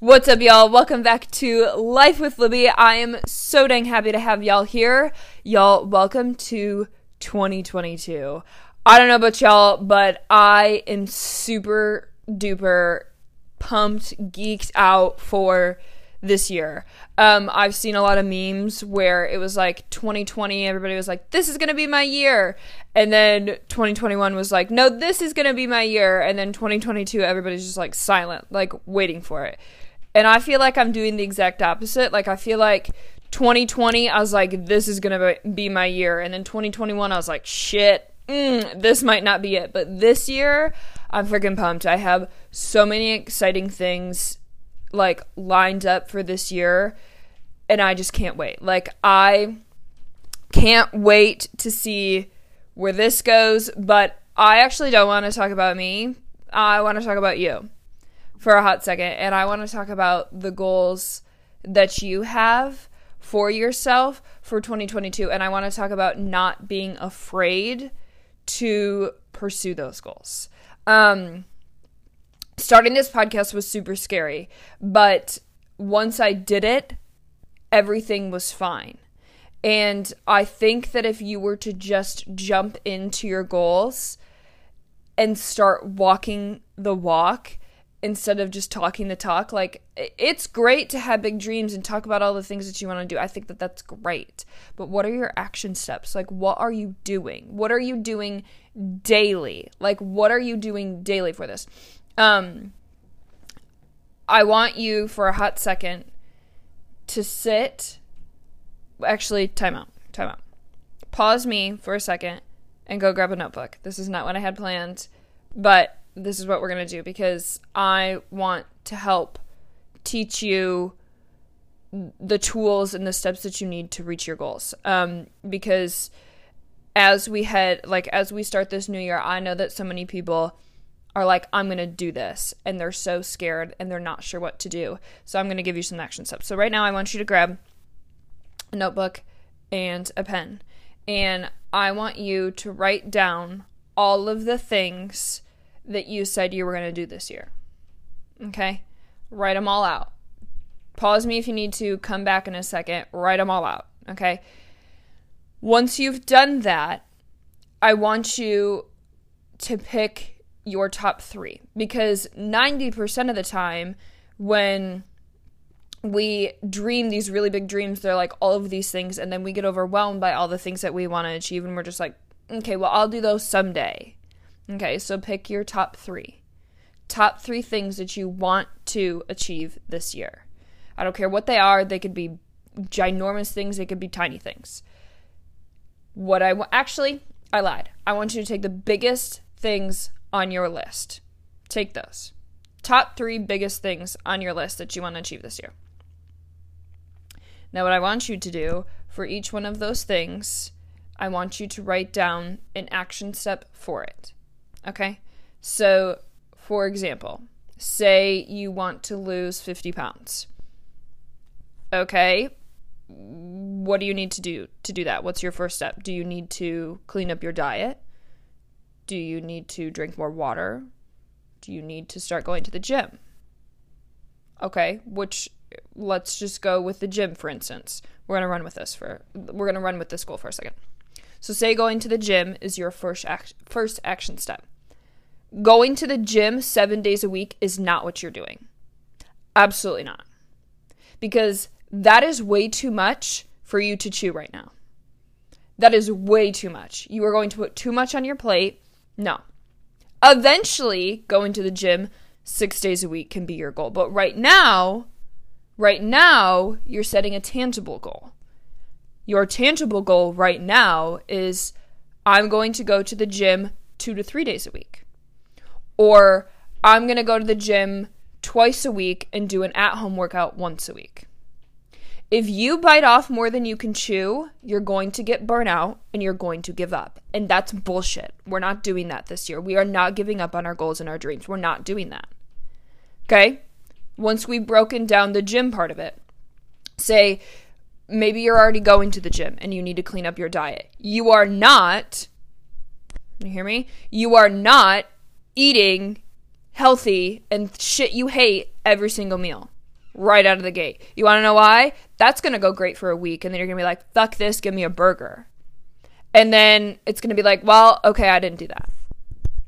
What's up, y'all? Welcome back to Life with Libby. I am so dang happy to have y'all here. Y'all, welcome to 2022. I don't know about y'all, but I am super duper pumped, geeked out for this year. Um, I've seen a lot of memes where it was like 2020, everybody was like, this is going to be my year. And then 2021 was like, no, this is going to be my year. And then 2022, everybody's just like silent, like waiting for it. And I feel like I'm doing the exact opposite. Like, I feel like 2020, I was like, this is going to be my year. And then 2021, I was like, shit, mm, this might not be it. But this year, I'm freaking pumped. I have so many exciting things like lined up for this year and I just can't wait. Like I can't wait to see where this goes, but I actually don't want to talk about me. I want to talk about you for a hot second and I want to talk about the goals that you have for yourself for 2022 and I want to talk about not being afraid to pursue those goals. Um starting this podcast was super scary, but once I did it, everything was fine. And I think that if you were to just jump into your goals and start walking the walk instead of just talking the talk, like it's great to have big dreams and talk about all the things that you want to do. I think that that's great. But what are your action steps? Like, what are you doing? What are you doing daily? Like, what are you doing daily for this? Um, I want you for a hot second to sit. Actually, time out. Time out. Pause me for a second and go grab a notebook. This is not what I had planned, but this is what we're going to do because I want to help teach you the tools and the steps that you need to reach your goals. Um, because as we head, like, as we start this new year, I know that so many people are like, I'm going to do this, and they're so scared and they're not sure what to do. So I'm going to give you some action steps. So right now, I want you to grab a notebook and a pen, and I want you to write down all of the things that you said you were going to do this year. Okay? Write them all out. Pause me if you need to, come back in a second, write them all out. Okay? Once you've done that, I want you to pick your top three because 90% of the time when we dream these really big dreams they're like all of these things and then we get overwhelmed by all the things that we want to achieve and we're just like okay well i'll do those someday okay so pick your top three top three things that you want to achieve this year i don't care what they are they could be ginormous things they could be tiny things what i want actually i lied i want you to take the biggest things on your list. Take those. Top three biggest things on your list that you want to achieve this year. Now, what I want you to do for each one of those things, I want you to write down an action step for it. Okay? So, for example, say you want to lose 50 pounds. Okay, what do you need to do to do that? What's your first step? Do you need to clean up your diet? Do you need to drink more water? Do you need to start going to the gym? Okay, which let's just go with the gym for instance. We're going to run with this for we're going to run with this goal for a second. So say going to the gym is your first act, first action step. Going to the gym 7 days a week is not what you're doing. Absolutely not. Because that is way too much for you to chew right now. That is way too much. You are going to put too much on your plate no. Eventually, going to the gym six days a week can be your goal. But right now, right now, you're setting a tangible goal. Your tangible goal right now is I'm going to go to the gym two to three days a week. Or I'm going to go to the gym twice a week and do an at home workout once a week. If you bite off more than you can chew, you're going to get burnout and you're going to give up. And that's bullshit. We're not doing that this year. We are not giving up on our goals and our dreams. We're not doing that. Okay? Once we've broken down the gym part of it, say maybe you're already going to the gym and you need to clean up your diet. You are not, you hear me? You are not eating healthy and shit you hate every single meal. right out of the gate. You want to know why? That's going to go great for a week. And then you're going to be like, fuck this, give me a burger. And then it's going to be like, well, okay, I didn't do that.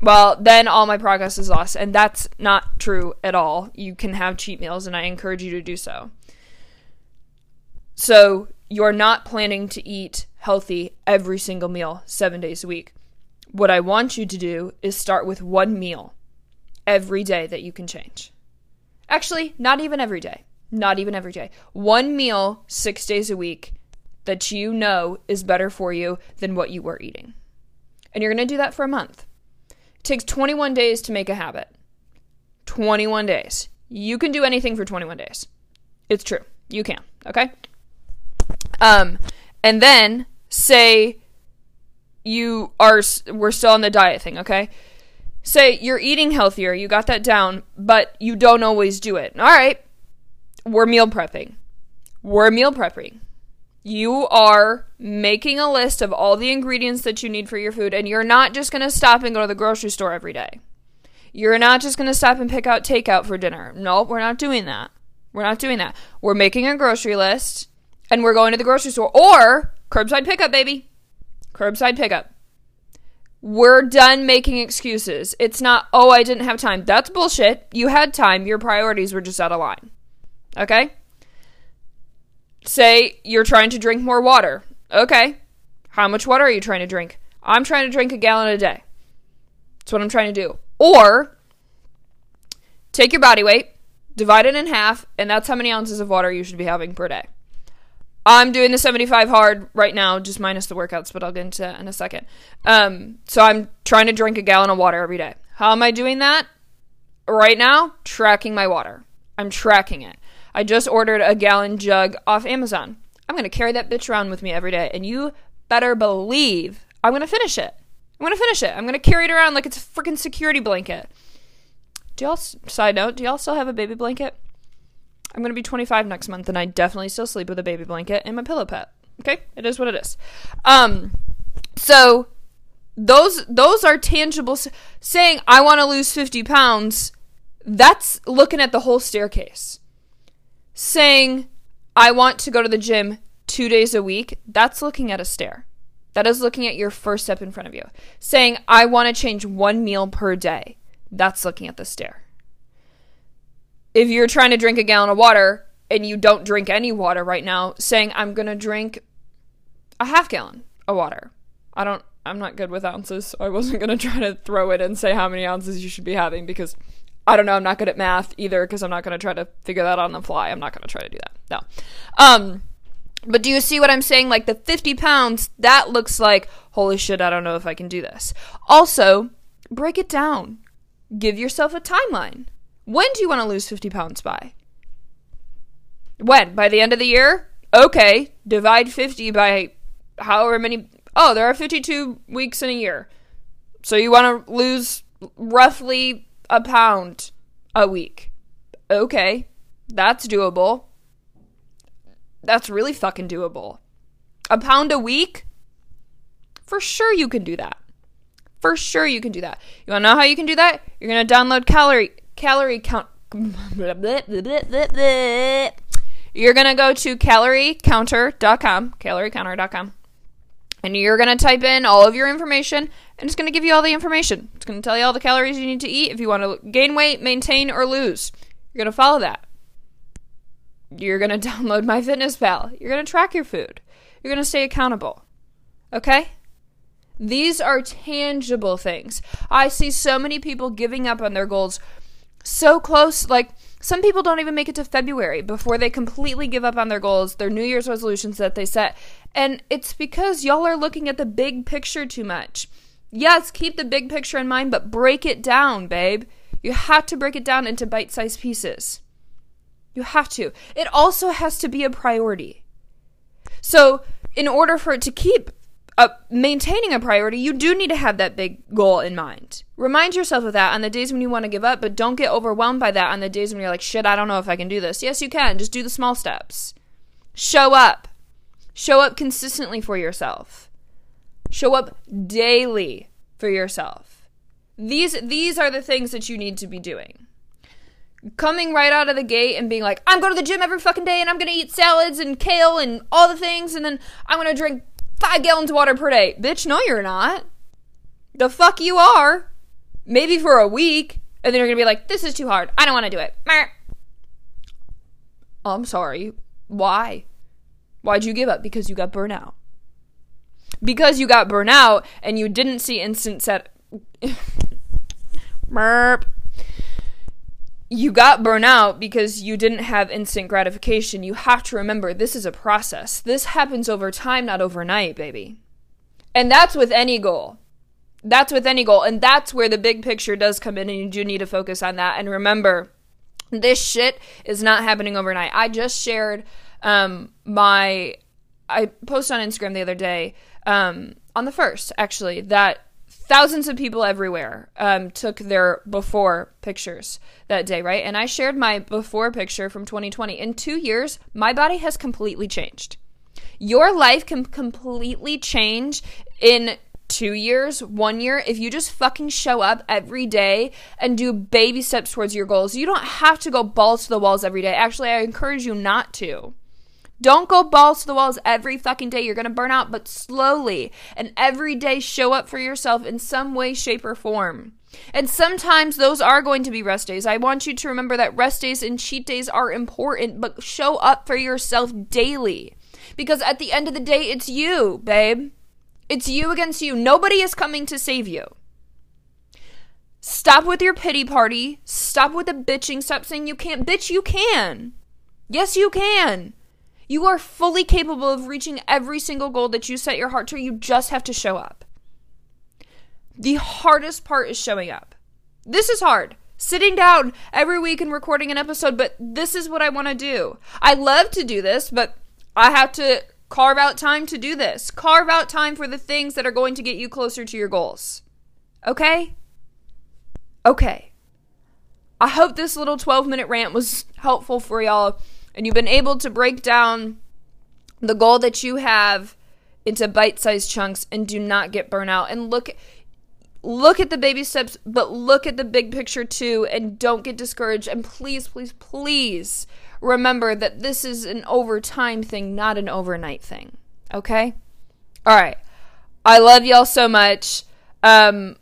Well, then all my progress is lost. And that's not true at all. You can have cheat meals, and I encourage you to do so. So you're not planning to eat healthy every single meal seven days a week. What I want you to do is start with one meal every day that you can change. Actually, not even every day. Not even every day. One meal six days a week that you know is better for you than what you were eating. And you're going to do that for a month. It takes 21 days to make a habit. 21 days. You can do anything for 21 days. It's true. You can. Okay? Um, and then say you are, we're still on the diet thing, okay? say you're eating healthier, you got that down, but you don't always do it. All right, we're meal prepping. We're meal prepping. You are making a list of all the ingredients that you need for your food, and you're not just going to stop and go to the grocery store every day. You're not just going to stop and pick out takeout for dinner. Nope, we're not doing that. We're not doing that. We're making a grocery list and we're going to the grocery store or curbside pickup, baby. Curbside pickup. We're done making excuses. It's not, oh, I didn't have time. That's bullshit. You had time. Your priorities were just out of line. Okay? Say you're trying to drink more water. Okay. How much water are you trying to drink? I'm trying to drink a gallon a day. That's what I'm trying to do. Or take your body weight, divide it in half, and that's how many ounces of water you should be having per day. I'm doing the 75 hard right now, just minus the workouts, but I'll get into that in a second. Um, so I'm trying to drink a gallon of water every day. How am I doing that? Right now, tracking my water. I'm tracking it. I just ordered a gallon jug off Amazon. I'm going to carry that bitch around with me every day, and you better believe I'm going to finish it. I'm going to finish it. I'm going to carry it around like it's a freaking security blanket. Do y'all, side note, do y'all still have a baby blanket? I'm going to be 25 next month, and I definitely still sleep with a baby blanket and my pillow pet. Okay, it is what it is. Um, so those those are tangible. Saying I want to lose 50 pounds, that's looking at the whole staircase. Saying I want to go to the gym two days a week, that's looking at a stair. That is looking at your first step in front of you. Saying I want to change one meal per day, that's looking at the stair if you're trying to drink a gallon of water and you don't drink any water right now, saying I'm going to drink a half gallon of water. I don't I'm not good with ounces, so I wasn't going to try to throw it and say how many ounces you should be having because I don't know, I'm not good at math either because I'm not going to try to figure that out on the fly. I'm not going to try to do that. No. Um but do you see what I'm saying? Like the 50 pounds, that looks like, holy shit, I don't know if I can do this. Also, break it down. Give yourself a timeline. When do you want to lose 50 pounds by? When? By the end of the year? Okay, divide 50 by however many. Oh, there are 52 weeks in a year. So you want to lose roughly a pound a week. Okay, that's doable. That's really fucking doable. A pound a week? For sure you can do that. For sure you can do that. You want to know how you can do that? You're going to download calorie calorie count. You're going to go to caloriecounter.com, caloriecounter.com, and you're going to type in all of your information, and it's going to give you all the information. It's going to tell you all the calories you need to eat if you want to gain weight, maintain, or lose. You're going to follow that. You're going to download MyFitnessPal. You're going to track your food. You're going to stay accountable. Okay? These are tangible things. I see so many people giving up on their goals so close. Like, some people don't even make it to February before they completely give up on their goals, their New Year's resolutions that they set. And it's because y'all are looking at the big picture too much. Yes, keep the big picture in mind, but break it down, babe. You have to break it down into bite sized pieces. You have to. It also has to be a priority. So, in order for it to keep uh, maintaining a priority, you do need to have that big goal in mind. Remind yourself of that on the days when you want to give up, but don't get overwhelmed by that on the days when you're like, shit, I don't know if I can do this. Yes, you can. Just do the small steps. Show up. Show up consistently for yourself. Show up daily for yourself. These these are the things that you need to be doing. coming right out of the gate and being like, I'm going to the gym every fucking day and I'm going to eat salads and kale and all the things and then I'm going to drink five gallons of water per day. Bitch, no, you're not. The fuck you are. Maybe for a week. And then you're going to be like, this is too hard. I don't want to do it. I'm sorry. Why? Why'd you give up? Because you got burnout. Because you got burnout and you didn't see instant set. Merp you got burnout because you didn't have instant gratification. You have to remember this is a process. This happens over time, not overnight, baby. And that's with any goal. That's with any goal. And that's where the big picture does come in, and you do need to focus on that. And remember, this shit is not happening overnight. I just shared um, my, I posted on Instagram the other day, um, on the first, actually, that thousands of people everywhere um, took their before pictures that day, right? And I shared my before picture from 2020. In two years, my body has completely changed. Your life can completely change in two years, one year, if you just fucking show up every day and do baby steps towards your goals. You don't have to go balls to the walls every day. Actually, I encourage you not to. Don't go balls to the walls every fucking day. You're going to burn out, but slowly and every day show up for yourself in some way, shape, or form. And sometimes those are going to be rest days. I want you to remember that rest days and cheat days are important, but show up for yourself daily. Because at the end of the day, it's you, babe. It's you against you. Nobody is coming to save you. Stop with your pity party. Stop with the bitching. Stop saying you can't. Bitch, you can. Yes, you can. You are fully capable of reaching every single goal that you set your heart to. You just have to show up. The hardest part is showing up. This is hard. Sitting down every week and recording an episode, but this is what I want to do. I love to do this, but I have to carve out time to do this. Carve out time for the things that are going to get you closer to your goals. Okay? Okay. I hope this little 12 minute rant was helpful for y'all and you've been able to break down the goal that you have into bite-sized chunks and do not get burnout and look look at the baby steps but look at the big picture too and don't get discouraged. And please please please remember that this is an overtime thing not an overnight thing okay? All right. I love y'all so much. Um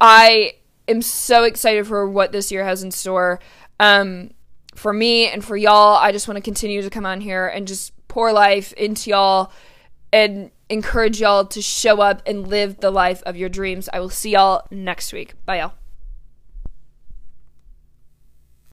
i am so excited for what this year has in store. Um for me and for y'all, I just want to continue to come on here and just pour life into y'all and encourage y'all to show up and live the life of your dreams. I will see y'all next week. Bye, y'all.